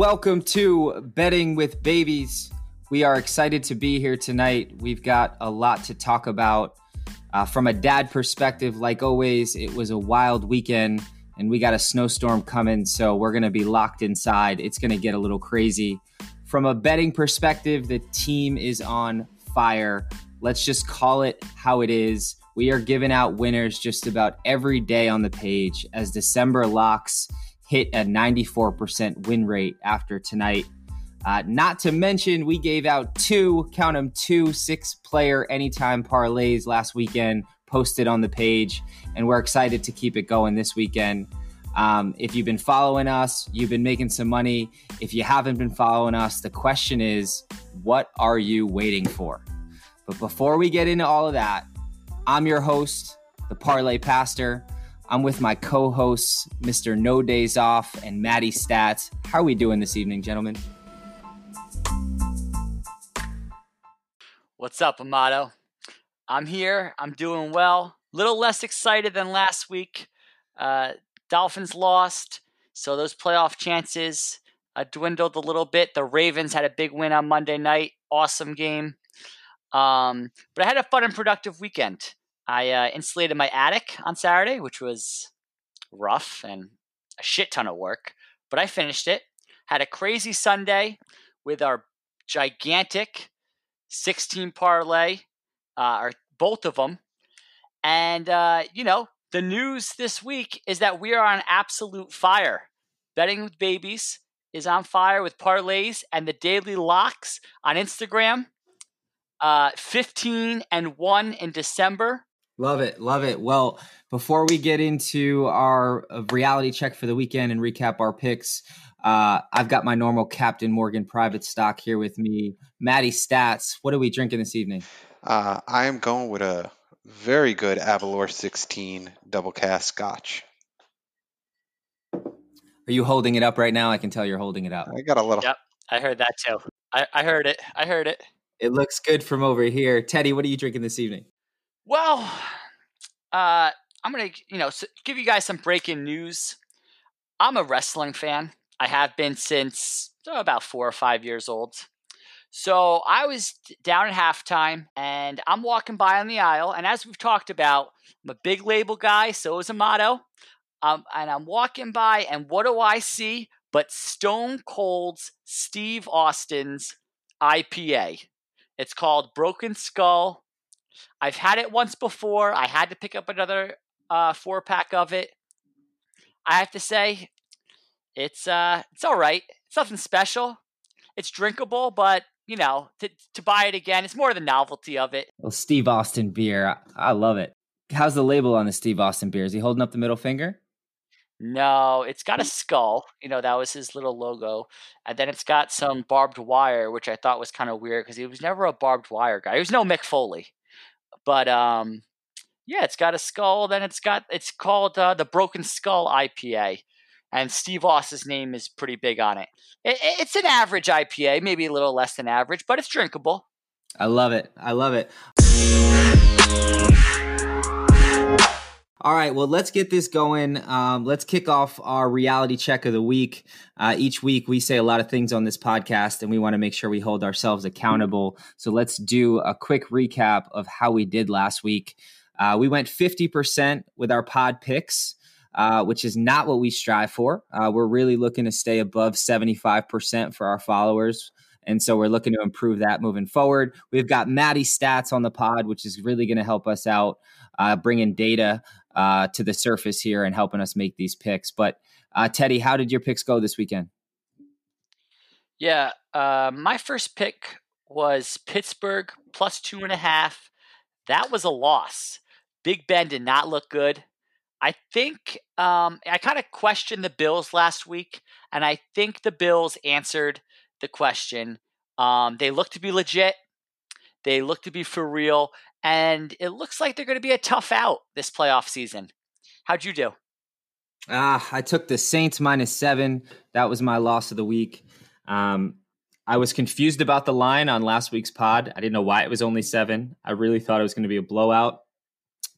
welcome to Betting with Babies. We are excited to be here tonight. We've got a lot to talk about. Uh, from a dad perspective, like always, it was a wild weekend and we got a snowstorm coming, so we're going to be locked inside. It's going to get a little crazy. From a betting perspective, the team is on fire. Let's just call it how it is. We are giving out winners just about every day on the page as December locks hit a 94% win rate after tonight. Uh, not to mention, we gave out two, count them, two six player anytime parlays last weekend, posted on the page, and we're excited to keep it going this weekend. Um, if you've been following us, you've been making some money. If you haven't been following us, the question is, what are you waiting for? But before we get into all of that, I'm your host, the Parlay Pastor. I'm with my co hosts, Mr. No Days Off and Maddie Stats. How are we doing this evening, gentlemen? What's up, Amato? I'm here. I'm doing well. A little less excited than last week. Uh, Dolphins lost, so those playoff chances uh, dwindled a little bit. The Ravens had a big win on Monday night. Awesome game. Um, but I had a fun and productive weekend. I uh, insulated my attic on Saturday, which was rough and a shit ton of work, but I finished it. Had a crazy Sunday with our gigantic 16 parlay, uh, or both of them. And, uh, you know, the news this week is that we are on absolute fire. Betting with Babies is on fire with parlays and the daily locks on Instagram. Uh, 15 and 1 in December. Love it. Love it. Well, before we get into our uh, reality check for the weekend and recap our picks, uh, I've got my normal Captain Morgan private stock here with me. Maddie Stats, what are we drinking this evening? Uh, I am going with a very good Aberlour 16 double cask scotch. Are you holding it up right now? I can tell you're holding it up. I got a little. Yep, I heard that too. I, I heard it. I heard it. It looks good from over here. Teddy, what are you drinking this evening? Well, uh, I'm gonna you know give you guys some breaking news. I'm a wrestling fan. I have been since oh, about four or five years old. So I was down at halftime and I'm walking by on the aisle. And as we've talked about, I'm a big label guy, so is Amato. Um, and I'm walking by, and what do I see but Stone Cold's Steve Austin's IPA? It's called Broken Skull. I've had it once before. I had to pick up another uh, four pack of it. I have to say, it's uh, it's all right. It's nothing special. It's drinkable, but you know, to, to buy it again, it's more the novelty of it. Well, Steve Austin beer, I, I love it. How's the label on the Steve Austin beer? Is he holding up the middle finger? No, it's got a skull. You know, that was his little logo. And then it's got some barbed wire, which I thought was kind of weird because he was never a barbed wire guy. He was no Mick Foley. But um yeah, it's got a skull. Then it's got it's called uh, the Broken Skull IPA and Steve Austin's name is pretty big on it. it. It's an average IPA, maybe a little less than average, but it's drinkable. I love it. I love it. All right, well, let's get this going. Um, let's kick off our reality check of the week. Uh, each week, we say a lot of things on this podcast, and we want to make sure we hold ourselves accountable. So let's do a quick recap of how we did last week. Uh, we went 50% with our pod picks uh, which is not what we strive for. Uh, we're really looking to stay above 75% for our followers. And so we're looking to improve that moving forward. We've got Maddie Stats on the pod, which is really going to help us out, uh, bringing data uh, to the surface here and helping us make these picks. But uh, Teddy, how did your picks go this weekend? Yeah, uh, my first pick was Pittsburgh plus two and a half. That was a loss. Big Ben did not look good. I think um, I kind of questioned the Bills last week, and I think the Bills answered the question. Um, they look to be legit. They look to be for real, and it looks like they're going to be a tough out this playoff season. How'd you do? Ah, I took the Saints minus seven. That was my loss of the week. Um, I was confused about the line on last week's pod. I didn't know why it was only seven. I really thought it was going to be a blowout,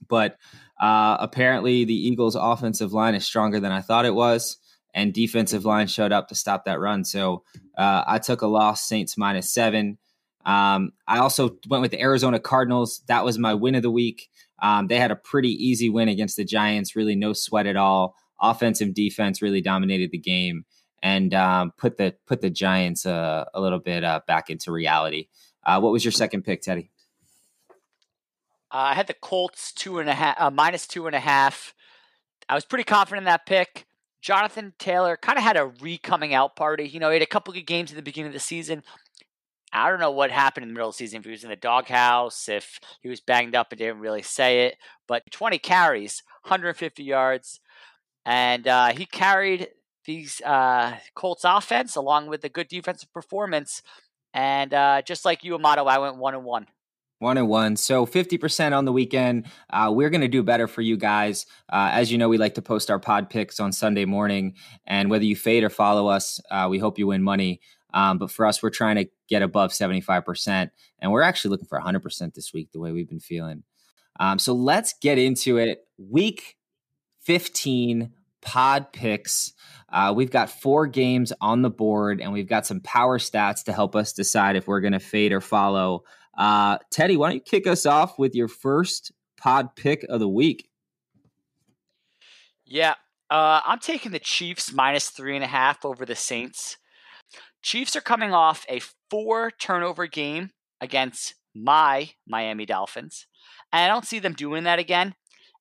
but uh, apparently, the Eagles' offensive line is stronger than I thought it was, and defensive line showed up to stop that run. So uh, I took a loss, Saints minus seven. Um, I also went with the Arizona Cardinals. That was my win of the week. Um, they had a pretty easy win against the Giants, really no sweat at all. Offensive defense really dominated the game and um, put the put the Giants uh, a little bit uh, back into reality. Uh, what was your second pick, Teddy? Uh, I had the Colts two and a half, uh, minus two and a half. I was pretty confident in that pick. Jonathan Taylor kind of had a re coming out party. You know, he had a couple good games at the beginning of the season. I don't know what happened in the middle of the season, if he was in the doghouse, if he was banged up and didn't really say it. But 20 carries, 150 yards, and uh, he carried these uh, Colts offense along with a good defensive performance. And uh, just like you, Amato, I went one and one. One and one. So 50% on the weekend. Uh, we're going to do better for you guys. Uh, as you know, we like to post our pod picks on Sunday morning. And whether you fade or follow us, uh, we hope you win money. Um, but for us, we're trying to get above 75%. And we're actually looking for 100% this week, the way we've been feeling. Um, so let's get into it. Week 15 pod picks. Uh, we've got four games on the board, and we've got some power stats to help us decide if we're going to fade or follow. Uh, Teddy, why don't you kick us off with your first pod pick of the week? Yeah, uh, I'm taking the Chiefs minus three and a half over the Saints. Chiefs are coming off a four turnover game against my Miami Dolphins. And I don't see them doing that again.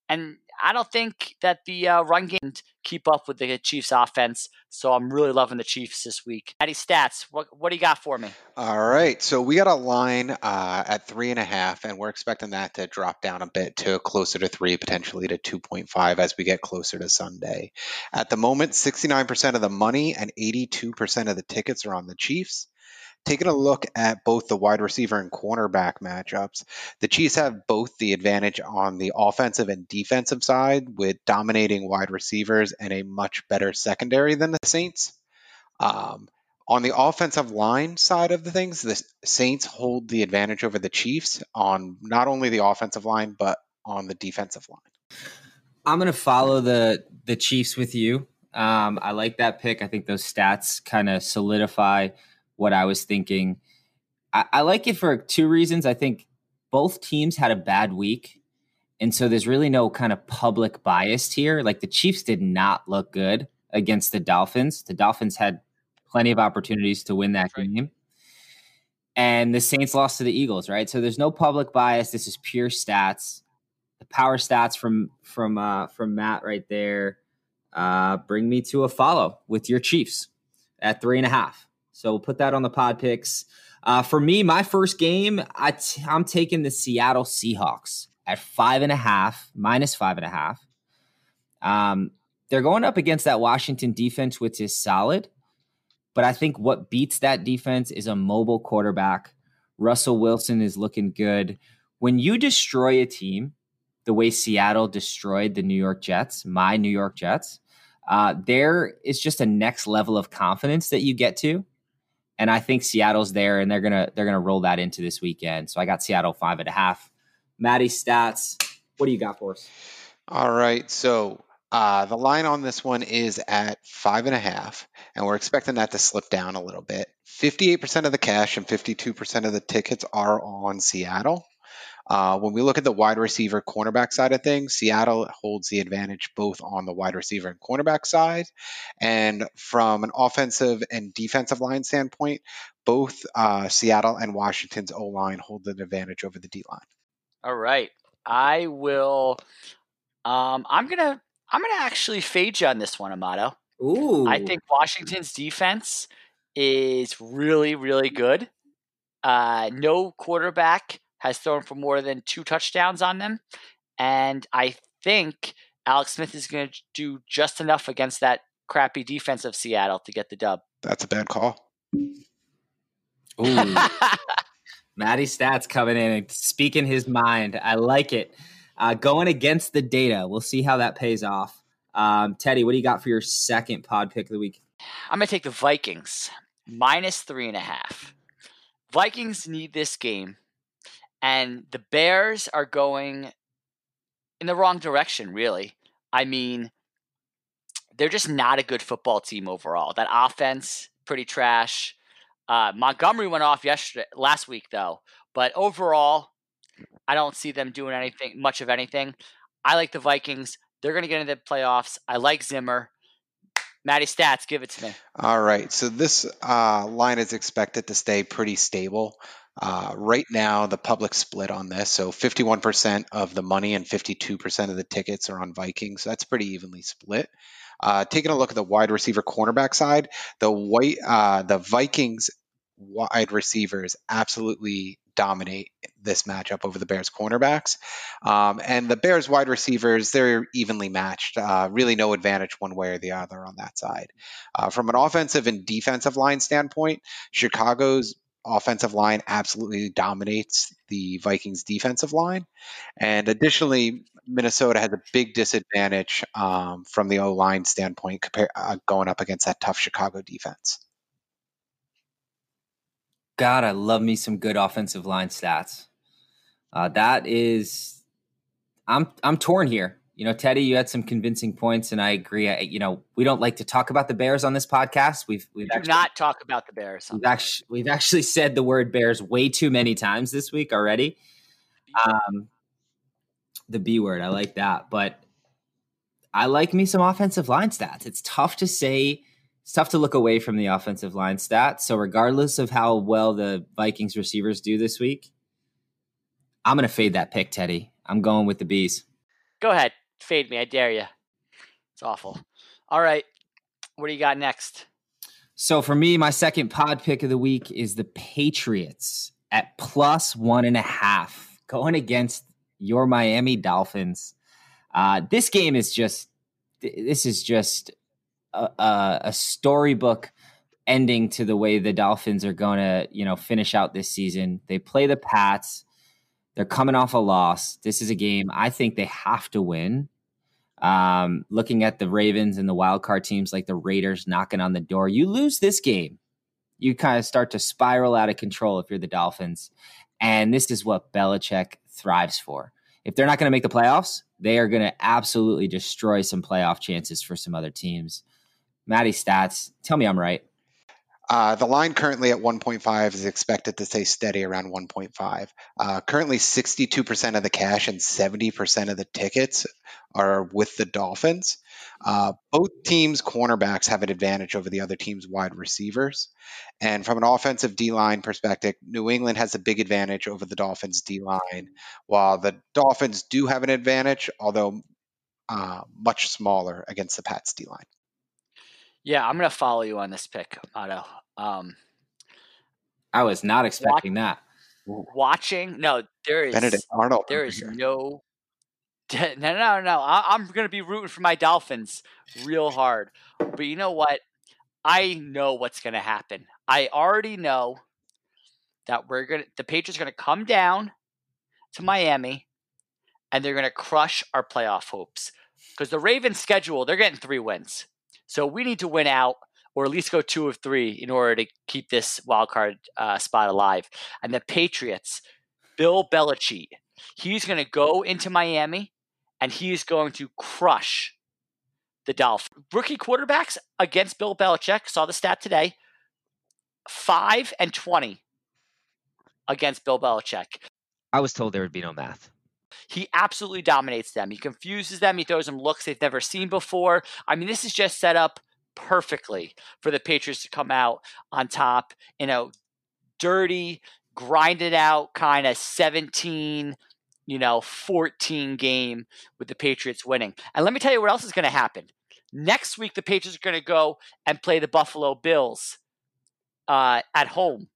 And I don't think that the uh, run game can keep up with the Chiefs offense. So I'm really loving the Chiefs this week. Eddie Stats, what, what do you got for me? All right. So we got a line uh, at three and a half, and we're expecting that to drop down a bit to closer to three, potentially to 2.5 as we get closer to Sunday. At the moment, 69% of the money and 82% of the tickets are on the Chiefs. Taking a look at both the wide receiver and cornerback matchups, the Chiefs have both the advantage on the offensive and defensive side with dominating wide receivers and a much better secondary than the Saints. Um, on the offensive line side of the things, the Saints hold the advantage over the Chiefs on not only the offensive line but on the defensive line. I'm going to follow the the Chiefs with you. Um, I like that pick. I think those stats kind of solidify what I was thinking. I, I like it for two reasons. I think both teams had a bad week. And so there's really no kind of public bias here. Like the Chiefs did not look good against the Dolphins. The Dolphins had plenty of opportunities to win that right. game. And the Saints lost to the Eagles, right? So there's no public bias. This is pure stats. The power stats from from uh, from Matt right there uh, bring me to a follow with your Chiefs at three and a half. So we'll put that on the pod picks. Uh, for me, my first game, I t- I'm taking the Seattle Seahawks at five and a half, minus five and a half. Um, they're going up against that Washington defense, which is solid. But I think what beats that defense is a mobile quarterback. Russell Wilson is looking good. When you destroy a team the way Seattle destroyed the New York Jets, my New York Jets, uh, there is just a next level of confidence that you get to and I think Seattle's there, and they're gonna they're gonna roll that into this weekend. So I got Seattle five and a half. Maddie stats. What do you got for us? All right, so uh, the line on this one is at five and a half, and we're expecting that to slip down a little bit. 58% of the cash and 52% of the tickets are on Seattle. Uh, when we look at the wide receiver cornerback side of things, Seattle holds the advantage both on the wide receiver and cornerback side. And from an offensive and defensive line standpoint, both uh, Seattle and Washington's O line hold an advantage over the D line. All right. I will. Um, I'm gonna. I'm gonna actually fade you on this one, Amato. Ooh. I think Washington's defense is really, really good. Uh, no quarterback has thrown for more than two touchdowns on them. And I think Alex Smith is going to do just enough against that crappy defense of Seattle to get the dub. That's a bad call. Ooh. Matty Stats coming in and speaking his mind. I like it. Uh, going against the data. We'll see how that pays off. Um, Teddy, what do you got for your second pod pick of the week? I'm going to take the Vikings minus three and a half. Vikings need this game and the Bears are going in the wrong direction, really. I mean, they're just not a good football team overall. That offense, pretty trash. Uh, Montgomery went off yesterday, last week though, but overall, I don't see them doing anything, much of anything. I like the Vikings. They're going to get into the playoffs. I like Zimmer. Matty Stats, give it to me. All right. So this uh, line is expected to stay pretty stable. Uh, right now, the public split on this. So 51% of the money and 52% of the tickets are on Vikings. That's pretty evenly split. Uh, taking a look at the wide receiver cornerback side, the white uh, the Vikings wide receivers absolutely dominate this matchup over the Bears cornerbacks. Um, and the Bears wide receivers, they're evenly matched. Uh, really no advantage one way or the other on that side. Uh, from an offensive and defensive line standpoint, Chicago's offensive line absolutely dominates the Vikings defensive line. And additionally, Minnesota has a big disadvantage um, from the O line standpoint compare, uh, going up against that tough Chicago defense. God, I love me some good offensive line stats. Uh, that is, I'm I'm torn here. You know, Teddy, you had some convincing points, and I agree. I, you know, we don't like to talk about the Bears on this podcast. We've we've actually, not talk about the Bears. We've actually we've actually said the word Bears way too many times this week already. Um, the B word, I like that, but I like me some offensive line stats. It's tough to say it's tough to look away from the offensive line stats. So, regardless of how well the Vikings receivers do this week, I'm going to fade that pick, Teddy. I'm going with the bees. Go ahead, fade me. I dare you. It's awful. All right, what do you got next? So, for me, my second pod pick of the week is the Patriots at plus one and a half, going against your Miami Dolphins. Uh, this game is just this is just a, a, storybook ending to the way the Dolphins are going to, you know, finish out this season. They play the Pats. They're coming off a loss. This is a game I think they have to win. Um, looking at the Ravens and the wild card teams like the Raiders knocking on the door, you lose this game, you kind of start to spiral out of control if you're the Dolphins. And this is what Belichick thrives for. If they're not going to make the playoffs, they are going to absolutely destroy some playoff chances for some other teams. Matty stats. Tell me I'm right. Uh, the line currently at 1.5 is expected to stay steady around 1.5. Uh, currently, 62% of the cash and 70% of the tickets are with the Dolphins. Uh, both teams' cornerbacks have an advantage over the other team's wide receivers. And from an offensive D line perspective, New England has a big advantage over the Dolphins' D line, while the Dolphins do have an advantage, although uh, much smaller against the Pats' D line. Yeah, I'm gonna follow you on this pick, Otto. Um, I was not expecting watch, that. Watching, no, there is Benedict Arnold. There is here. no, no, no, no. I, I'm gonna be rooting for my Dolphins real hard, but you know what? I know what's gonna happen. I already know that we're gonna the Patriots are gonna come down to Miami and they're gonna crush our playoff hopes because the Ravens schedule they're getting three wins. So we need to win out or at least go two of three in order to keep this wild card uh, spot alive. And the Patriots, Bill Belichick, he's going to go into Miami and he's going to crush the Dolphins. Rookie quarterbacks against Bill Belichick, saw the stat today, 5 and 20 against Bill Belichick. I was told there would be no math. He absolutely dominates them. He confuses them. He throws them looks they've never seen before. I mean, this is just set up perfectly for the Patriots to come out on top in a dirty, grinded out kind of 17, you know, 14 game with the Patriots winning. And let me tell you what else is going to happen. Next week, the Patriots are going to go and play the Buffalo Bills uh, at home,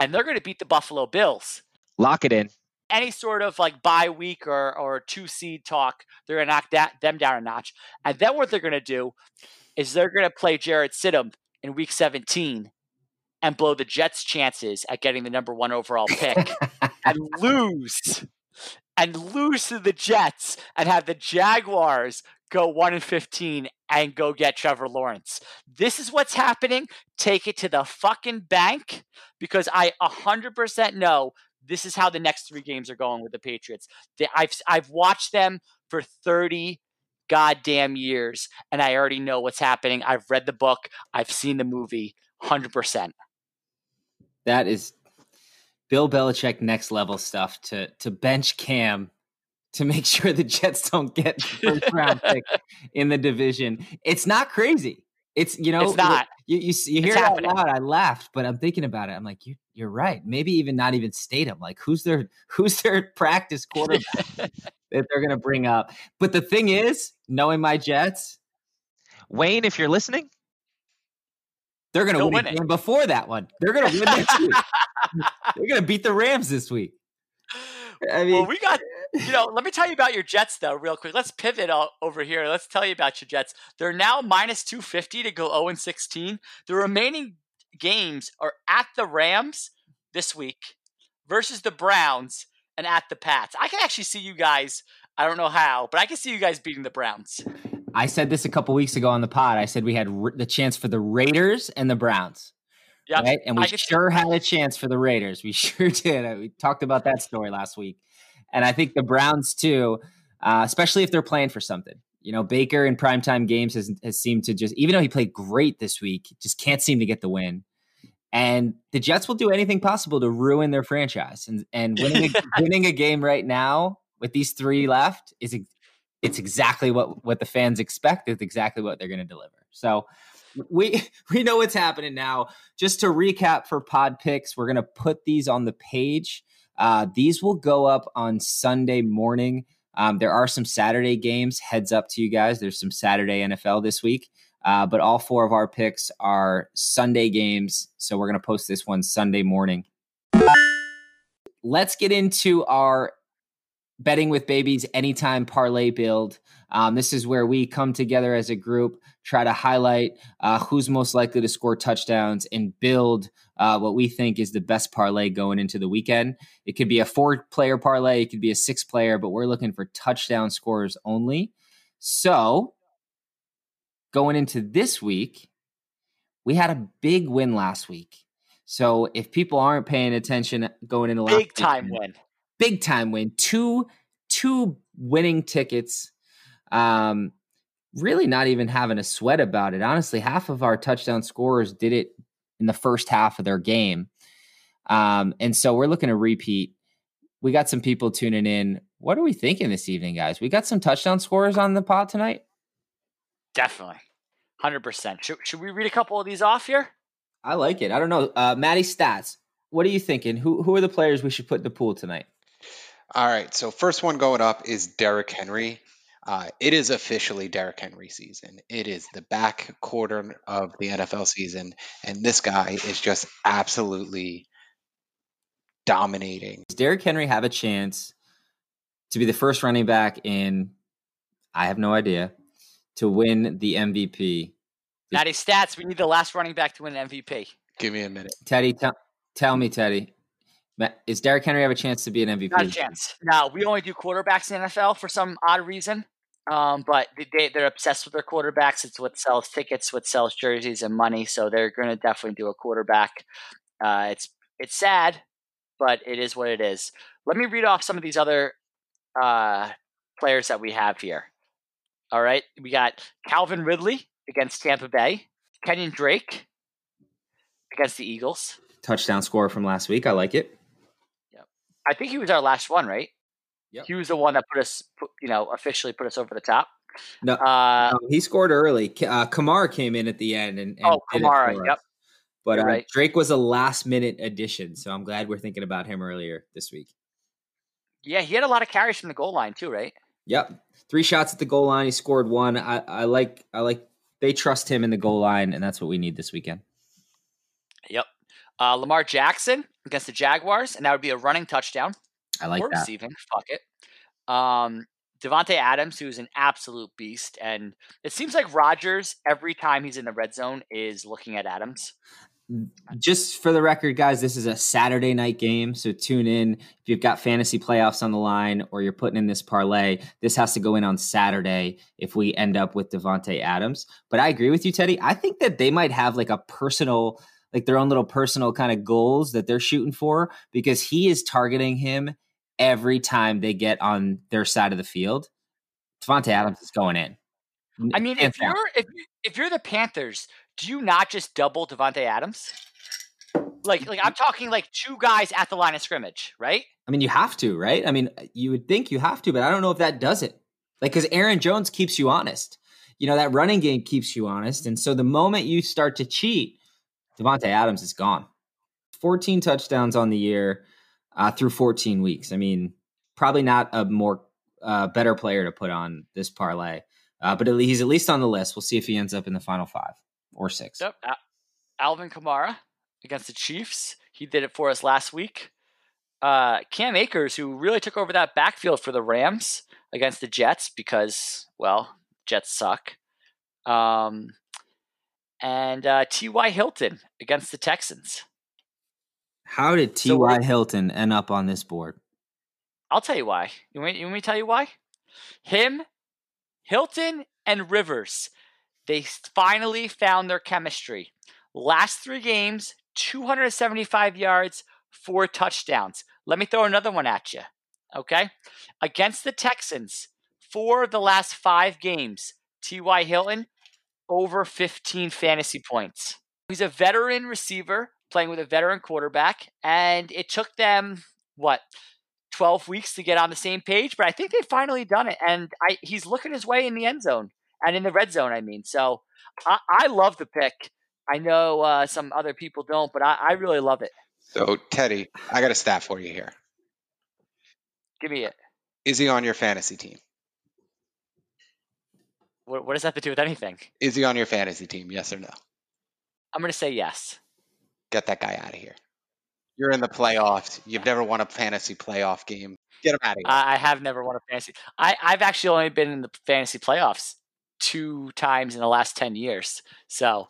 and they're going to beat the Buffalo Bills. Lock it in any sort of like bye week or or two seed talk, they're gonna knock that them down a notch. And then what they're gonna do is they're gonna play Jarrett Stidham in week 17 and blow the Jets' chances at getting the number one overall pick and lose and lose to the Jets and have the Jaguars go 1 and 15 and go get Trevor Lawrence. This is what's happening. Take it to the fucking bank because I 100% know this is how the next three games are going with the Patriots. I've I've watched them for 30 goddamn years, and I already know what's happening. I've read the book, I've seen the movie, hundred percent. That is Bill Belichick next level stuff to to bench Cam to make sure the Jets don't get the first round pick in the division. It's not crazy. It's you know It's not. you you, you hear It's it out loud. I laughed, but I'm thinking about it. I'm like, you you're right. Maybe even not even state him. Like who's their who's their practice quarterback that they're gonna bring up. But the thing is, knowing my Jets, Wayne, if you're listening, they're gonna win, win it. before that one. They're gonna win next week. They're gonna beat the Rams this week. I mean, well, we got you know. Let me tell you about your Jets though, real quick. Let's pivot o- over here. Let's tell you about your Jets. They're now minus two fifty to go zero and sixteen. The remaining games are at the Rams this week versus the Browns and at the Pats. I can actually see you guys. I don't know how, but I can see you guys beating the Browns. I said this a couple weeks ago on the pod. I said we had r- the chance for the Raiders and the Browns. Yep. Right? And we can see- sure had a chance for the Raiders. We sure did. We talked about that story last week. And I think the Browns too, uh, especially if they're playing for something. You know, Baker in primetime games has, has seemed to just, even though he played great this week, just can't seem to get the win. And the Jets will do anything possible to ruin their franchise. And and winning a, winning a game right now with these three left is it's exactly what what the fans expect. It's exactly what they're going to deliver. So we we know what's happening now. Just to recap for Pod Picks, we're going to put these on the page. Uh, these will go up on Sunday morning. Um, there are some Saturday games. Heads up to you guys. There's some Saturday NFL this week. Uh, but all four of our picks are Sunday games. So we're going to post this one Sunday morning. Let's get into our betting with babies anytime parlay build. Um, this is where we come together as a group, try to highlight uh, who's most likely to score touchdowns and build uh, what we think is the best parlay going into the weekend. It could be a four player parlay, it could be a six player, but we're looking for touchdown scorers only. So going into this week, we had a big win last week. So if people aren't paying attention going into last Big time win. big time win. Two two winning tickets. Um, really not even having a sweat about it. Honestly, half of our touchdown scorers did it in the first half of their game. Um, and so we're looking to repeat. We got some people tuning in. What are we thinking this evening, guys? We got some touchdown scorers on the pod tonight. Definitely. 100%. Should, should we read a couple of these off here? I like it. I don't know. Uh, Maddie stats. What are you thinking? Who who are the players we should put in the pool tonight? All right. So first one going up is Derrick Henry. Uh, it is officially Derrick Henry season. It is the back quarter of the NFL season, and this guy is just absolutely dominating. Does Derrick Henry have a chance to be the first running back in, I have no idea, to win the MVP? Natty stats. We need the last running back to win an MVP. Give me a minute. Teddy, tell tell me, Teddy, Ma- is Derrick Henry have a chance to be an MVP? Not a chance. No, we only do quarterbacks in the NFL for some odd reason. Um, but they- they, they're obsessed with their quarterbacks. It's what sells tickets, what sells jerseys and money. So they're going to definitely do a quarterback. Uh, it's it's sad, but it is what it is. Let me read off some of these other uh, players that we have here. All right, we got Calvin Ridley against Tampa Bay, Kenyan Drake against the Eagles. Touchdown score from last week. I like it. I think he was our last one, right? Yep. He was the one that put us, you know, officially put us over the top. No, Uh, Um, he scored early. Uh, Kamar came in at the end and, and oh, Kamara. Yep. But uh, right. Drake was a last minute addition, so I'm glad we're thinking about him earlier this week. Yeah, he had a lot of carries from the goal line too, right? Yep, three shots at the goal line. He scored one. I, I like. I like. They trust him in the goal line, and that's what we need this weekend. Yep. Uh, Lamar Jackson against the Jaguars, and that would be a running touchdown I like or that. receiving. Fuck it. Um, Davante Adams, who's an absolute beast, and it seems like Rodgers every time he's in the red zone is looking at Adams. Just for the record, guys, this is a Saturday night game, so tune in. If you've got fantasy playoffs on the line or you're putting in this parlay, this has to go in on Saturday if we end up with Davante Adams. But I agree with you, Teddy. I think that they might have like a personal, like their own little personal kind of goals that they're shooting for because he is targeting him every time they get on their side of the field. Davante Adams is going in. I mean, if you're if if you're the Panthers, do you not just double Davante Adams? Like like I'm talking like two guys at the line of scrimmage, right? I mean, you have to, right? I mean, you would think you have to, but I don't know if that does it. Like, because Aaron Jones keeps you honest. You know, that running game keeps you honest. And so the moment you start to cheat, Davante Adams is gone. 14 touchdowns on the year uh, through 14 weeks. I mean, probably not a more uh, better player to put on this parlay, uh, but he's at least on the list. We'll see if he ends up in the final five or six. Yep. Alvin Kamara against the Chiefs. He did it for us last week. Uh, Cam Akers, who really took over that backfield for the Rams against the Jets because, well, Jets suck. Um, and uh, T.Y. Hilton against the Texans. How did T.Y. So Hilton end up on this board? I'll tell you why. You want, you want me to tell you why? Him, Hilton, and Rivers, they finally found their chemistry. Last three games, 275 yards, four touchdowns. Let me throw another one at you. Okay. Against the Texans, four of the last five games, T.Y. Hilton, over 15 fantasy points. He's a veteran receiver playing with a veteran quarterback, and it took them, what, 12 weeks to get on the same page, but I think they've finally done it. And I, he's looking his way in the end zone and in the red zone, I mean. So I, I love the pick. I know uh, some other people don't, but I, I really love it. So, Teddy, I got a stat for you here. Give me it. Is he on your fantasy team? What, what does that have to do with anything? Is he on your fantasy team? Yes or no? I'm going to say yes. Get that guy out of here. You're in the playoffs. You've never won a fantasy playoff game. Get him out of here. I, have never won a fantasy. I, I've actually only been in the fantasy playoffs two times in the last 10 years. So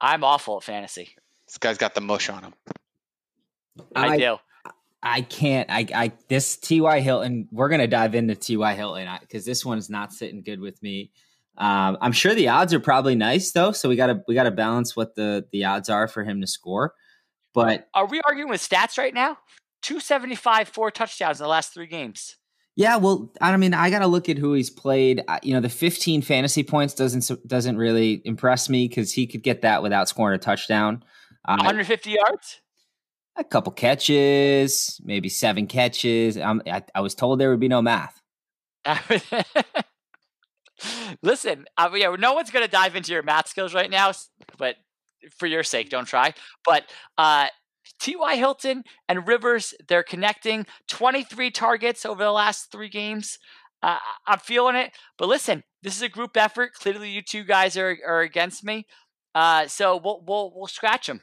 I'm awful at fantasy. This guy's got the mush on him. I, I do. I can't. I, I this T.Y. Hilton. We're gonna dive into T.Y. Hilton because this one's not sitting good with me. Um, I'm sure the odds are probably nice though, so we gotta we gotta balance what the the odds are for him to score. But are we arguing with stats right now? 275, four touchdowns in the last three games. Yeah, well, I mean, I got to look at who he's played. You know, the 15 fantasy points doesn't doesn't really impress me because he could get that without scoring a touchdown. Uh, 150 yards, a couple catches, maybe seven catches. Um, I, I was told there would be no math. Listen, uh, yeah, no one's going to dive into your math skills right now, but for your sake, don't try. But uh, T.Y. Hilton and Rivers, they're connecting 23 targets over the last three games. Uh, I'm feeling it. But listen, this is a group effort. Clearly, you two guys are, are against me. Uh, so we'll, we'll, we'll scratch them.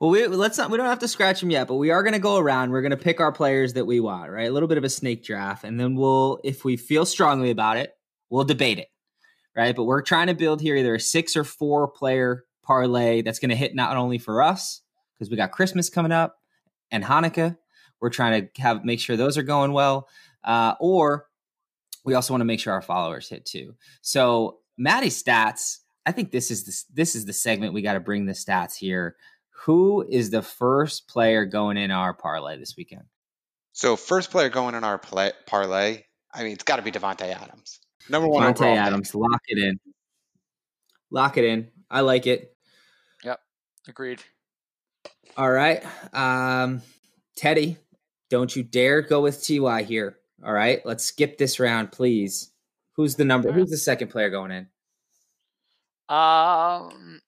Well, we let's not. We don't have to scratch them yet, but we are going to go around. We're going to pick our players that we want, right? A little bit of a snake draft, and then we'll, if we feel strongly about it, we'll debate it, right? But we're trying to build here either a six or four player parlay that's going to hit not only for us because we got Christmas coming up and Hanukkah. We're trying to have make sure those are going well, uh, or we also want to make sure our followers hit too. So Maddie stats. I think this is the, this is the segment we got to bring the stats here. Who is the first player going in our parlay this weekend? So first player going in our play, parlay. I mean, it's got to be Davante Adams. Number one. Davante Adams. Lock it in. Lock it in. I like it. Yep, agreed. All right. Um, Teddy, don't you dare go with TY here. All right. Let's skip this round, please. Who's the number? Who's the second player going in? Um,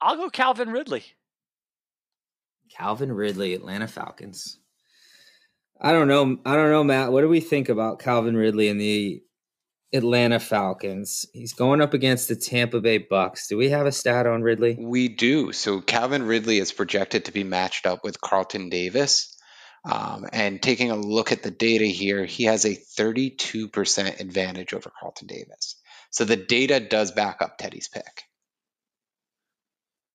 I'll go Calvin Ridley. Calvin Ridley, Atlanta Falcons. I don't know. I don't know, Matt. What do we think about Calvin Ridley in the Atlanta Falcons. He's going up against the Tampa Bay Bucks. Do we have a stat on Ridley? We do. So Calvin Ridley is projected to be matched up with Carlton Davis. Um, and taking a look at the data here, he has a 32% advantage over Carlton Davis. So the data does back up Teddy's pick.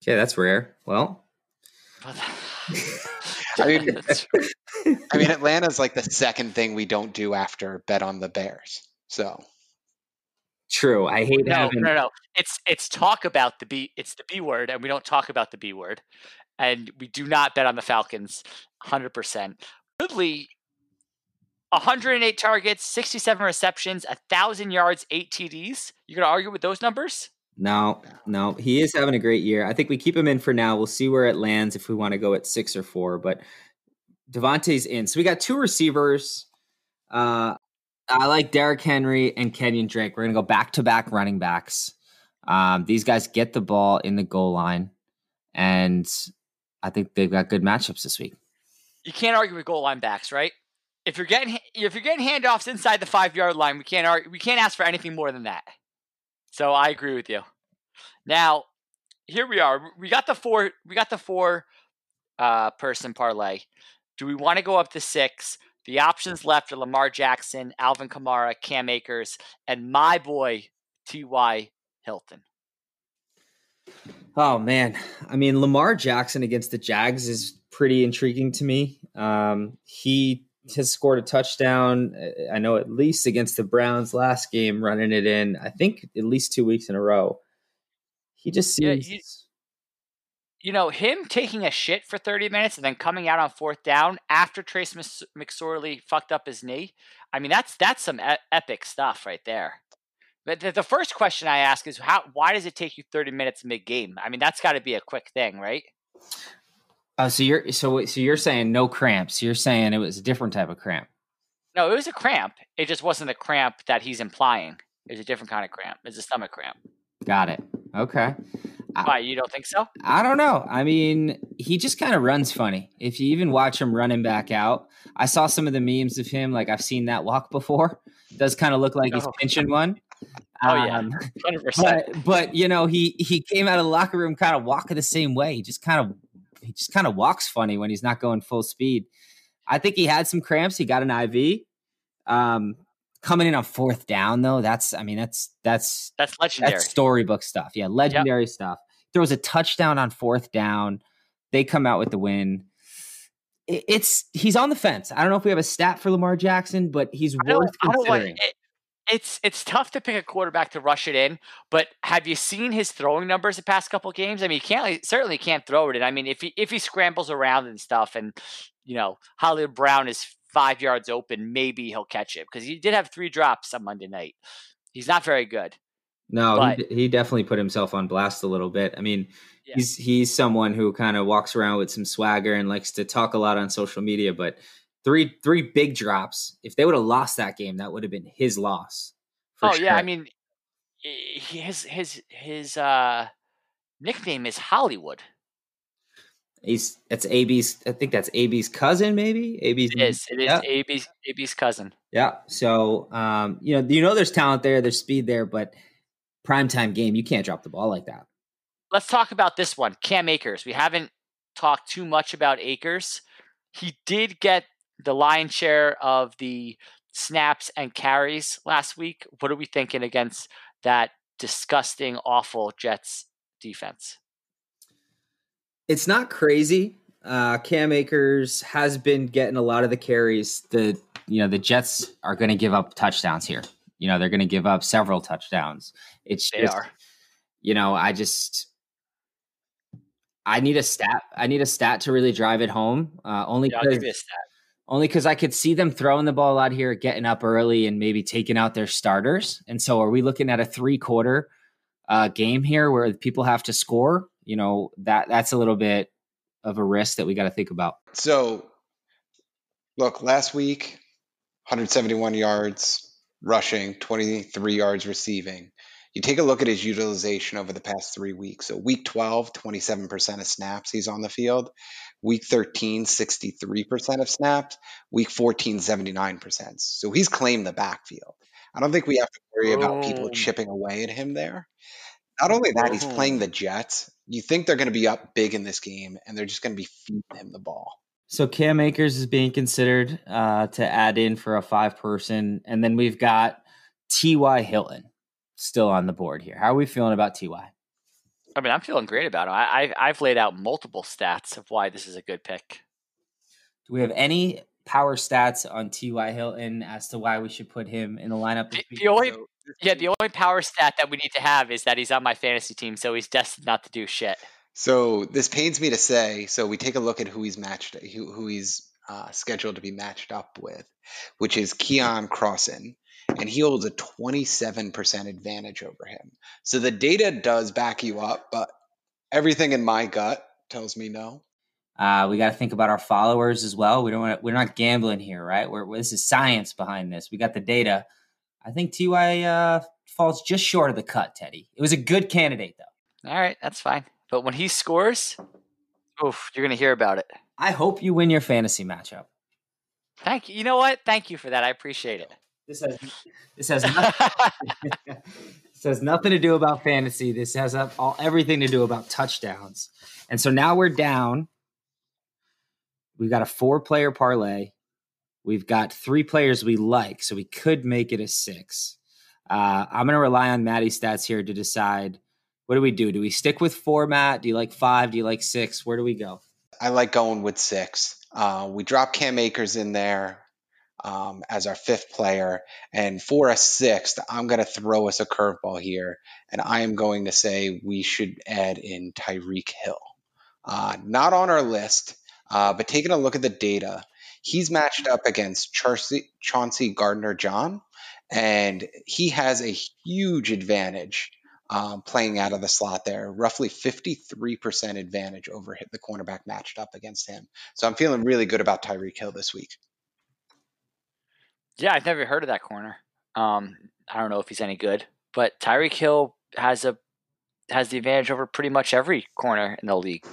Okay, that's rare. Well, I mean, I mean, Atlanta's like the second thing we don't do after bet on the Bears. So True. I hate that. no, having. No, no, It's it's talk about the B. It's the B word, and we don't talk about the B word, and we do not bet on the Falcons. Hundred percent. Ridley, 108 targets, 67 receptions, 1,000 yards, 8 TDs. You going to argue with those numbers? No, no, he is having a great year. I think we keep him in for now. We'll see where it lands if we want to go at six or four. But Davante's in, so we got two receivers. Uh, I like Derrick Henry and Kenyan Drake. We're gonna go back to back running backs. Um, these guys get the ball in the goal line, and I think they've got good matchups this week. You can't argue with goal line backs, right? If you're getting if you're getting handoffs inside the five yard line, we can't argue, we can't ask for anything more than that. So I agree with you. Now, here we are. We got the four. We got the four uh, person parlay. Do we want to go up to six? The options left are Lamar Jackson, Alvin Kamara, Cam Akers, and my boy T.Y. Hilton. Oh man, I mean Lamar Jackson against the Jags is pretty intriguing to me. Um, he has scored a touchdown. I know at least against the Browns last game, running it in. I think at least two weeks in a row. He just seems. Yeah, you know, him taking a shit for 30 minutes and then coming out on fourth down after Trace McSorley fucked up his knee. I mean, that's that's some e- epic stuff right there. But the, the first question I ask is how why does it take you 30 minutes mid game? I mean, that's got to be a quick thing, right? Oh, so you're so so you're saying no cramps. You're saying it was a different type of cramp. No, it was a cramp. It just wasn't the cramp that he's implying. It was a different kind of cramp. It's a stomach cramp. Got it. Okay. Why you don't think so? I don't know. I mean, he just kind of runs funny. If you even watch him running back out, I saw some of the memes of him. Like I've seen that walk before. It does kind of look like he's oh. pinching one. Oh yeah, um. But, but you know, he he came out of the locker room kind of walking the same way. He just kind of he just kind of walks funny when he's not going full speed. I think he had some cramps. He got an IV. Um, coming in on fourth down though, that's I mean that's that's that's legendary. That's storybook stuff. Yeah, legendary yep. stuff. Throws a touchdown on fourth down. They come out with the win. It's he's on the fence. I don't know if we have a stat for Lamar Jackson, but he's worth considering. It, it's it's tough to pick a quarterback to rush it in, but have you seen his throwing numbers the past couple games? I mean, he can't he certainly can't throw it. And I mean, if he if he scrambles around and stuff, and you know Hollywood Brown is five yards open, maybe he'll catch it because he did have three drops on Monday night. He's not very good. No, but, he, he, definitely put himself on blast a little bit. I mean, yeah. he's he's someone who kind of walks around with some swagger and likes to talk a lot on social media, but three three big drops. If they would have lost that game, that would have been his loss. Oh sure. yeah, I mean, his his his uh, nickname is Hollywood. He's that's AB's. I think that's AB's cousin, maybe. AB's. It is. It is yeah. AB's AB's cousin. Yeah. So, um, you know, you know, there's talent there, there's speed there, but primetime game, you can't drop the ball like that. Let's talk about this one, Cam Akers. We haven't talked too much about Akers. He did get the lion's share of the snaps and carries last week. What are we thinking against that disgusting, awful Jets defense? It's not crazy. Uh, Cam Akers has been getting a lot of the carries. The you know the Jets are going to give up touchdowns here. You know they're going to give up several touchdowns. It's they just, are. You know I just I need a stat. I need a stat to really drive it home. Uh, only because yeah, only because I could see them throwing the ball out here, getting up early, and maybe taking out their starters. And so, are we looking at a three quarter uh, game here where people have to score? You know that that's a little bit of a risk that we got to think about. So, look, last week, 171 yards rushing, 23 yards receiving. You take a look at his utilization over the past three weeks. So, week 12, 27% of snaps he's on the field. Week 13, 63% of snaps. Week 14, 79%. So he's claimed the backfield. I don't think we have to worry about people oh. chipping away at him there. Not only that, he's playing oh. the Jets. You think they're going to be up big in this game, and they're just going to be feeding him the ball. So Cam Akers is being considered uh, to add in for a five person, and then we've got T.Y. Hilton still on the board here. How are we feeling about T.Y.? I mean, I'm feeling great about him. I, I have laid out multiple stats of why this is a good pick. Do we have any power stats on T.Y. Hilton as to why we should put him in the lineup? The, the only yeah, the only power stat that we need to have is that he's on my fantasy team, so he's destined not to do shit. So this pains me to say. So we take a look at who he's matched, who, who he's uh, scheduled to be matched up with, which is Keion Crossen, and he holds a 27% advantage over him. So the data does back you up, but everything in my gut tells me no. Uh, we got to think about our followers as well. We don't want we're not gambling here, right? We're, this is science behind this. We got the data. I think Ty uh, falls just short of the cut, Teddy. It was a good candidate, though. All right, that's fine. But when he scores, oof, you're going to hear about it. I hope you win your fantasy matchup. Thank you. You know what? Thank you for that. I appreciate it. This has this has nothing, this has nothing to do about fantasy. This has all everything to do about touchdowns. And so now we're down. We've got a four player parlay. We've got three players we like, so we could make it a six. Uh, I'm going to rely on Maddie's stats here to decide what do we do? Do we stick with four, Matt? Do you like five? Do you like six? Where do we go? I like going with six. Uh, we drop Cam Akers in there um, as our fifth player. And for a sixth, I'm going to throw us a curveball here. And I am going to say we should add in Tyreek Hill. Uh, not on our list, uh, but taking a look at the data, he's matched up against Chauncey, Chauncey Gardner John, and he has a huge advantage um, playing out of the slot there, roughly 53% advantage over the cornerback matched up against him. So I'm feeling really good about Tyreek Hill this week. Yeah, I've never heard of that corner. Um, I don't know if he's any good, but Tyreek Hill has a has the advantage over pretty much every corner in the league,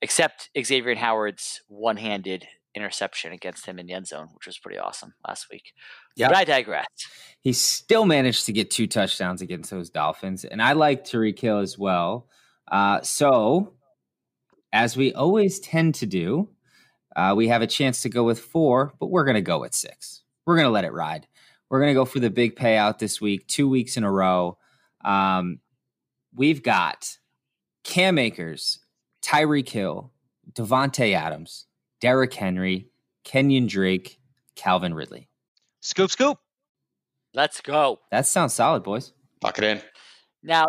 except Xavier Howard's one-handed interception against him in the end zone, which was pretty awesome last week. Yeah, but I digress. He still managed to get two touchdowns against those Dolphins, and I like Tyreek Hill as well. Uh, so, as we always tend to do, uh, we have a chance to go with four, but we're going to go with six. We're going to let it ride. We're going to go for the big payout this week, two weeks in a row. Um, we've got Cam Akers, Tyreek Hill, Davante Adams, Derrick Henry, Kenyan Drake, Calvin Ridley. Scoop, scoop. Let's go. That sounds solid, boys. Lock it in. Now,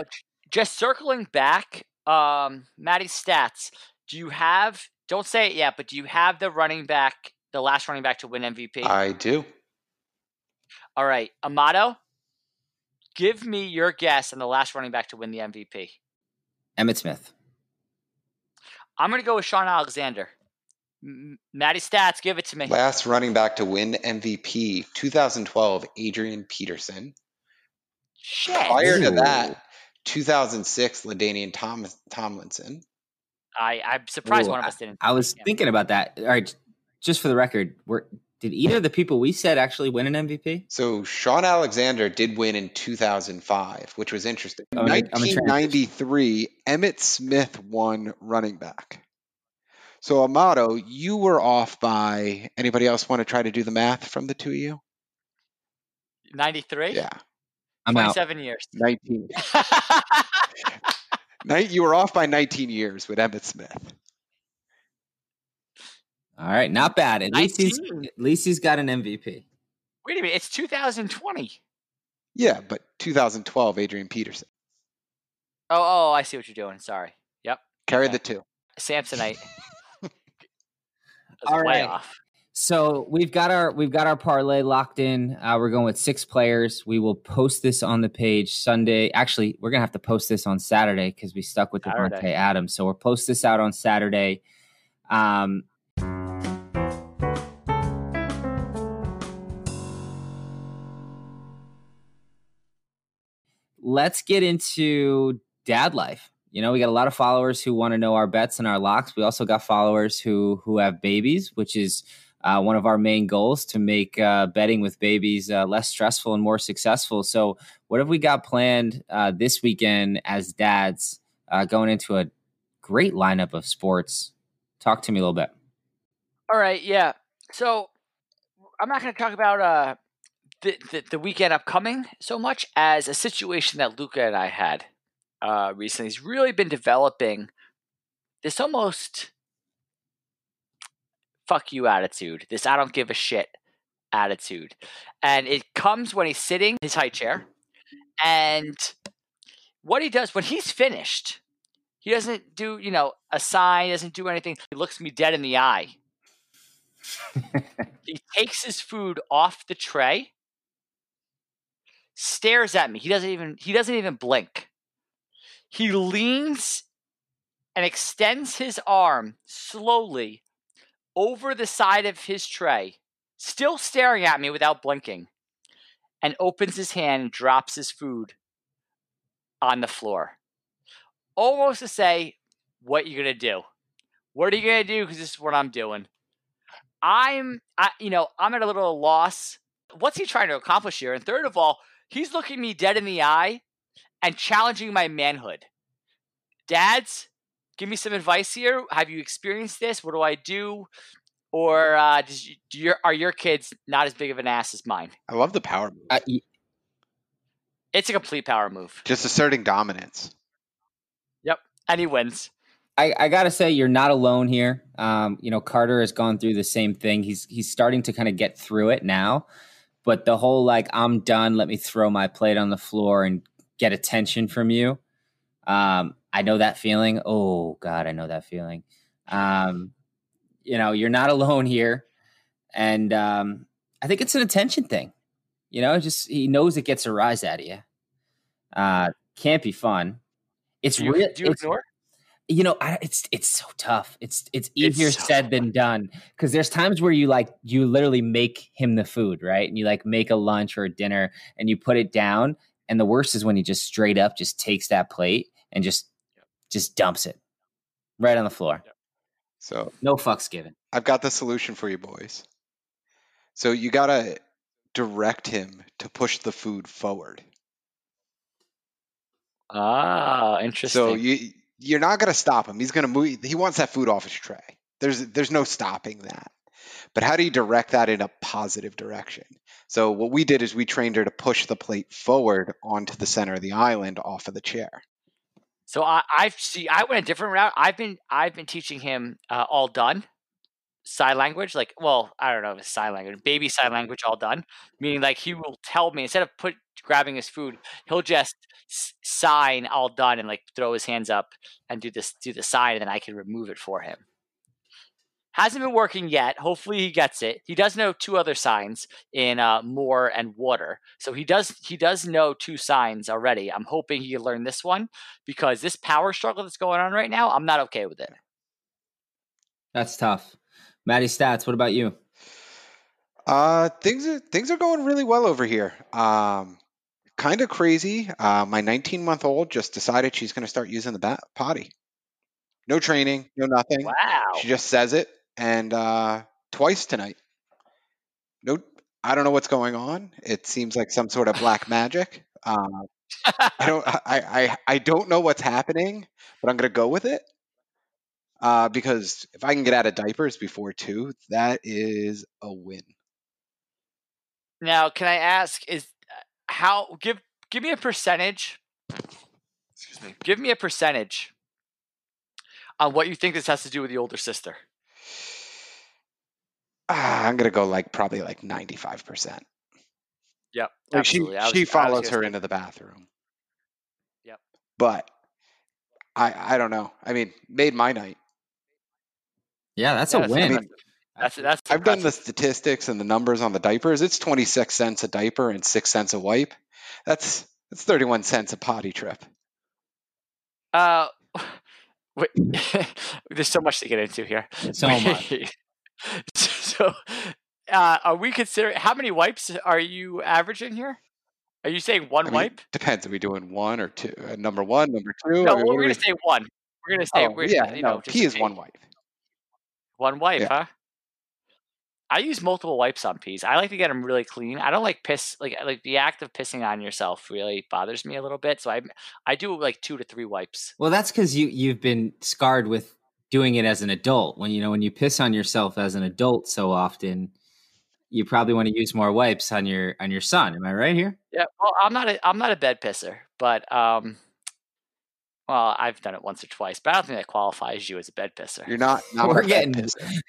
just circling back, um, Maddie's stats. Do you have? Don't say it yet, but do you have the running back, the last running back to win MVP? I do. All right, Amato. Give me your guess on the last running back to win the MVP. Emmitt Smith. I'm going to go with Shaun Alexander. Matty Stats, give it to me. Last running back to win MVP, 2012, Adrian Peterson. Shit. Prior to that, 2006, LaDainian Tom- Tomlinson. I, I'm surprised Ooh, one of us didn't. I, I was thinking about that. All right, just for the record, did either of the people we said actually win an MVP? So Shaun Alexander did win in 2005, which was interesting. Oh, 1993, Emmitt Smith won running back. So Amato, you were off by anybody else want to try to do the math from the two of you? 93? Yeah. I'm 27 out. years. 19. Night, you were off by 19 years with Emmitt Smith. All right, not bad. At least he's at least he's got an MVP. Wait a minute, it's 2020. Yeah, but 2012, Adrian Peterson. Oh, oh, I see what you're doing. Sorry. Yep. Carry okay. the two. Samsonite. All right. Off. So we've got our we've got our parlay locked in. Uh, we're going with six players. We will post this on the page Sunday. Actually, we're gonna have to post this on Saturday because we stuck with Davante Adams. So we'll post this out on Saturday. Um, let's get into dad life you know we got a lot of followers who want to know our bets and our locks. We also got followers who who have babies which is uh, one of our main goals to make uh, betting with babies uh, less stressful and more successful. So what have we got planned uh, this weekend as dads uh, going into a great lineup of sports? Talk to me a little bit. All right yeah. So i'm not going to talk about uh, the, the, the weekend upcoming so much as a situation that luca and i had uh, recently. He's really been developing this almost fuck you attitude, this I don't give a shit attitude. And it comes when he's sitting his high chair. And what he does when he's finished, he doesn't do, you know, a sign, doesn't do anything. He looks me dead in the eye. he takes his food off the tray, stares at me. He doesn't even he doesn't even blink. He leans and extends his arm slowly over the side of his tray, still staring at me without blinking, and opens his hand and drops his food on the floor. Almost to say, What are you gonna do? What are you gonna do? Because this is what I'm doing. I'm, I, you know, I'm at a little loss. What's he trying to accomplish here? And third of all, he's looking me dead in the eye and challenging my manhood. Dads, give me some advice here. Have you experienced this? What do I do? Or uh, does you, do your, are your kids not as big of an ass as mine? I love the power move. I, y- It's a complete power move, Just asserting dominance. Yep, and he wins. I, I gotta say you're not alone here. Um, you know, Carter has gone through the same thing. He's he's starting to kind of get through it now. But the whole like I'm done, let me throw my plate on the floor and get attention from you. Um, I know that feeling. Oh God, I know that feeling. Um, you know, you're not alone here. And um, I think it's an attention thing. You know, just he knows it gets a rise out of you. Uh, can't be fun. It's Do you, real. do you ignore? you know I, it's it's so tough it's it's easier so said than done because there's times where you like you literally make him the food right and you like make a lunch or a dinner and you put it down and the worst is when he just straight up just takes that plate and just just dumps it right on the floor So no fucks given I've got the solution for you boys. So you gotta direct him to push the food forward. Ah, interesting. So you you're not gonna stop him. He's gonna move. He wants that food off his tray. There's there's no stopping that. But how do you direct that in a positive direction? So what we did is we trained her to push the plate forward onto the center of the island off of the chair. So I, I've see. I went a different route. I've been I've been teaching him uh, all done sign language. Like, well, I don't know if it's sign language, baby sign language, all done. Meaning, like he will tell me instead of put grabbing his food, he'll just sign all done and like throw his hands up and do this do the sign, and then I can remove it for him. Hasn't been working yet. Hopefully he gets it. He does know two other signs in uh, more and water, so he does he does know two signs already. I'm hoping he can learn this one because this power struggle that's going on right now, I'm not okay with it. that's tough maddie stats what about you Uh, things are things are going really well over here. Um, kind of crazy. Uh, my 19 month old just decided she's going to start using the bat- potty. No training, no nothing. Wow. She just says it, and uh, twice tonight. No, I don't know what's going on. It seems like some sort of black magic. Uh, I don't, I, I, I don't know what's happening, but I'm gonna go with it. Uh, because if I can get out of diapers before two, that is a win. Now, can I ask is uh, how give give me a percentage? Excuse me. Give me a percentage on what you think this has to do with the older sister. Ah, I'm gonna go like probably like 95 percent. Yep. Like she absolutely. I was- she follows her into the bathroom. Yep. But I I don't know. I mean, made my night. yeah that's Yeah, a that's win impressive. That's that's. I've done the statistics and the numbers on the diapers. It's 26 cents a diaper and 6 cents a wipe. That's that's 31 cents a potty trip. Uh, wait, there's so much to get into here. so much so, uh, are we considering how many wipes are you averaging here? Are you saying one I mean, wipe? Depends. Are we doing one or two? Uh, number one, number two? No, I mean, we're gonna we- say one. We're gonna say Oh, we're yeah, you no, know, just P is be- one wipe. One wipe, Yeah. huh? I use multiple wipes on peas. I like to get them really clean. I don't like piss like like the act of pissing on yourself really bothers me a little bit. So I I do like two to three wipes. Well, that's because you you've been scarred with doing it as an adult. When you know when you piss on yourself as an adult so often, you probably want to use more wipes on your on your son. Am I right here? Yeah, well, I'm not a I'm not a bed pisser, but um, well, I've done it once or twice, but I don't think that qualifies you as a bed pisser. You're not. not We're getting- pisser.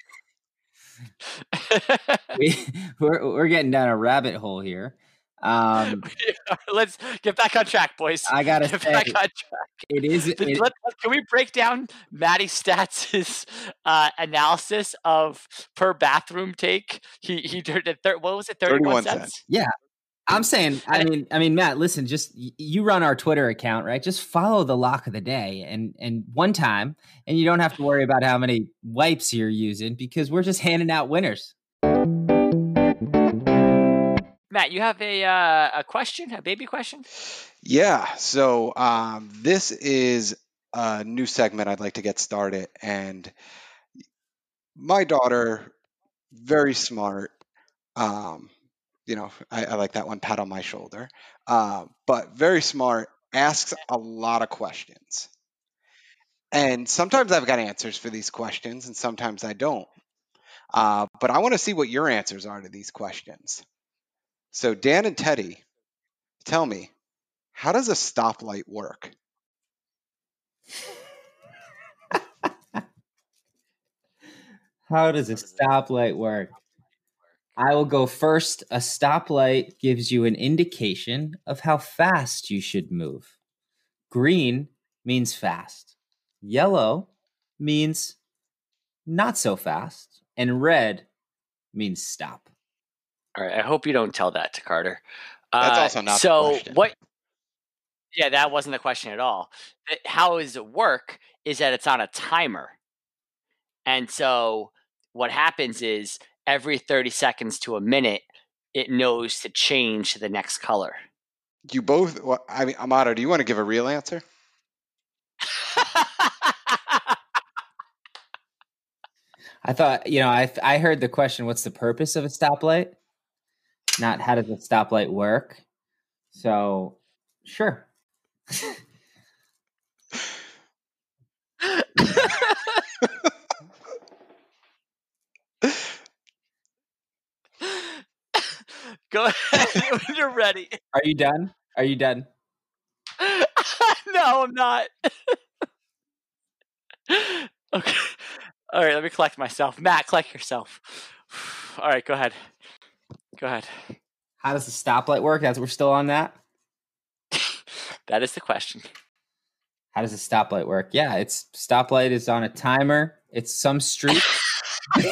We, we're we're getting down a rabbit hole here. Um, Let's get back on track, boys. I gotta get say, back on track. It is. It, Let- let- can we break down Matty Stats' uh, analysis of per bathroom take? He he did it. Thir- what was it? Thirty-one 31 cents. Yeah. I'm saying, I mean, I mean, Matt, listen, just you run our Twitter account, right? Just follow the lock of the day and and one time, and you don't have to worry about how many wipes you're using because we're just handing out winners. Matt, you have a uh, a question, a baby question. Yeah, so um, this is a new segment I'd like to get started, and my daughter, very smart. Um, you know, I, I like that one, pat on my shoulder. Uh, but very smart, asks a lot of questions, and sometimes I've got answers for these questions, and sometimes I don't. Uh, but I want to see what your answers are to these questions. So Dan and Teddy, tell me, how does a stoplight work? How does a How does it- stoplight work? I will go first. A stoplight gives you an indication of how fast you should move. Green means fast. Yellow means not so fast. And red means stop. All right. I hope you don't tell that to Carter. That's Uh, also not the so question. what? Yeah, that wasn't the question at all. How does it work? Is that it's on a timer, and so what happens is every thirty seconds to a minute, it knows to change to the next color. You both, well, I mean, Amato, do you want to give a real answer? I thought, you know, I I heard the question, what's the purpose of a stoplight? Not how does a stoplight work? So, sure. Go ahead when you're ready. Are you done? Are you done? no, I'm not. okay. All right, let me collect myself. Matt, collect yourself. All right, go ahead. Go ahead. How does the stoplight work? That's we're still on that. That is the question. How does the stoplight work? Yeah, it's stoplight is on a timer. It's some street.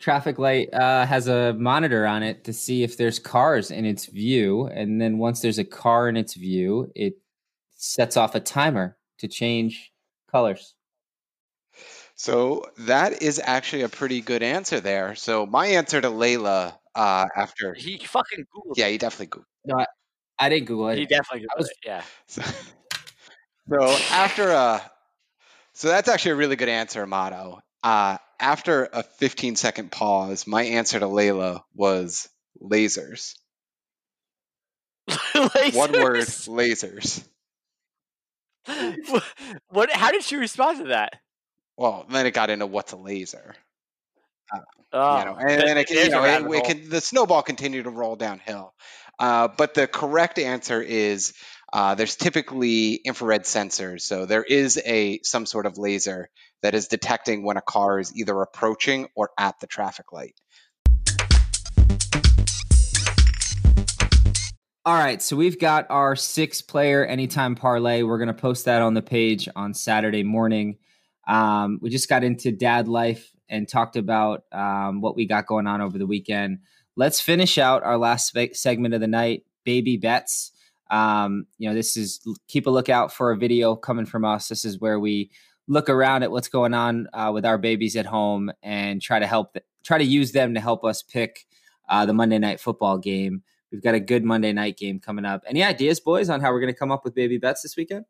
Traffic light uh, has a monitor on it to see if there's cars in its view, and then once there's a car in its view, it sets off a timer to change colors. So that is actually a pretty good answer there. So my answer to Layla uh, after, He fucking Googled yeah, it. he definitely Googled. No, I, I didn't Google it. He definitely Googled was- it. Yeah. So, so after a, so that's actually a really good answer, Amato. Uh, after a 15 second pause, my answer to Layla was lasers. One word, Lasers? lasers. What- what? How did she respond to that? Well, then it got into what's a laser. Oh, you know, and then it, can, you know, it, it can, the snowball continued to roll downhill. Uh, but the correct answer is uh, there's typically infrared sensors, so there is a some sort of laser that is detecting when a car is either approaching or at the traffic light. All right, so we've got our six player anytime parlay. We're going to post that on the page on Saturday morning. Um, we just got into dad life and talked about um, what we got going on over the weekend. Let's finish out our last segment of the night baby bets. Um, you know, this is keep a lookout for a video coming from us. This is where we look around at what's going on uh, with our babies at home and try to help, try to use them to help us pick uh, the Monday night football game. We've got a good Monday night game coming up. Any ideas, boys, on how we're going to come up with baby bets this weekend?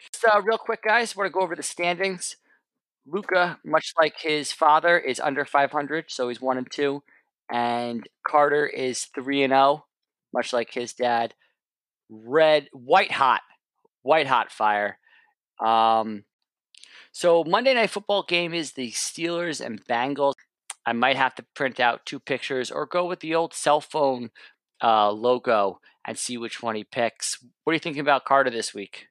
Just uh, real quick, guys, we're gonna go over the standings. Luca, much like his father, is under 500, so he's one and two, and Carter is three and zero, much like his dad. Red, white hot, white hot fire. Um, so Monday night football game is the Steelers and Bengals. I might have to print out two pictures or go with the old cell phone uh, logo and see which one he picks. What are you thinking about Carter this week?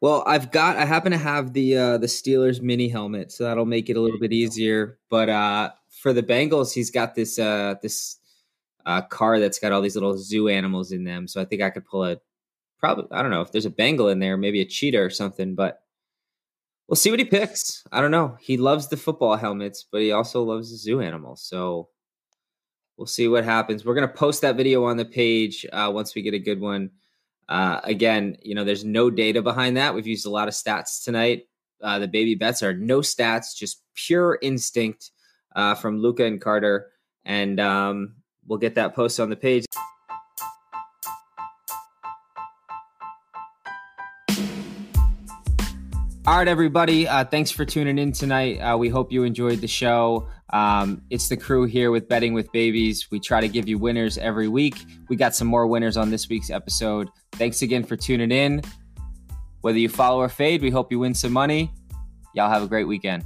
Well, I've got I happen to have the uh the Steelers mini helmet, so that'll make it a little bit easier. But uh for the Bengals, he's got this uh this uh, car that's got all these little zoo animals in them. So I think I could pull a probably I don't know if there's a Bengal in there, maybe a cheetah or something, but we'll see what he picks. I don't know. He loves the football helmets, but he also loves the zoo animals. So we'll see what happens. We're gonna post that video on the page uh, once we get a good one. Uh, again, you know, there's no data behind that. We've used a lot of stats tonight. Uh, the baby bets are no stats, just pure instinct uh, from Luca and Carter. And um, we'll get that post on the page. All right, everybody. Uh, thanks for tuning in tonight. Uh, we hope you enjoyed the show. Um, it's the crew here with Betting with Babies. We try to give you winners every week. We got some more winners on this week's episode. Thanks again for tuning in. Whether you follow or fade, we hope you win some money. Y'all have a great weekend.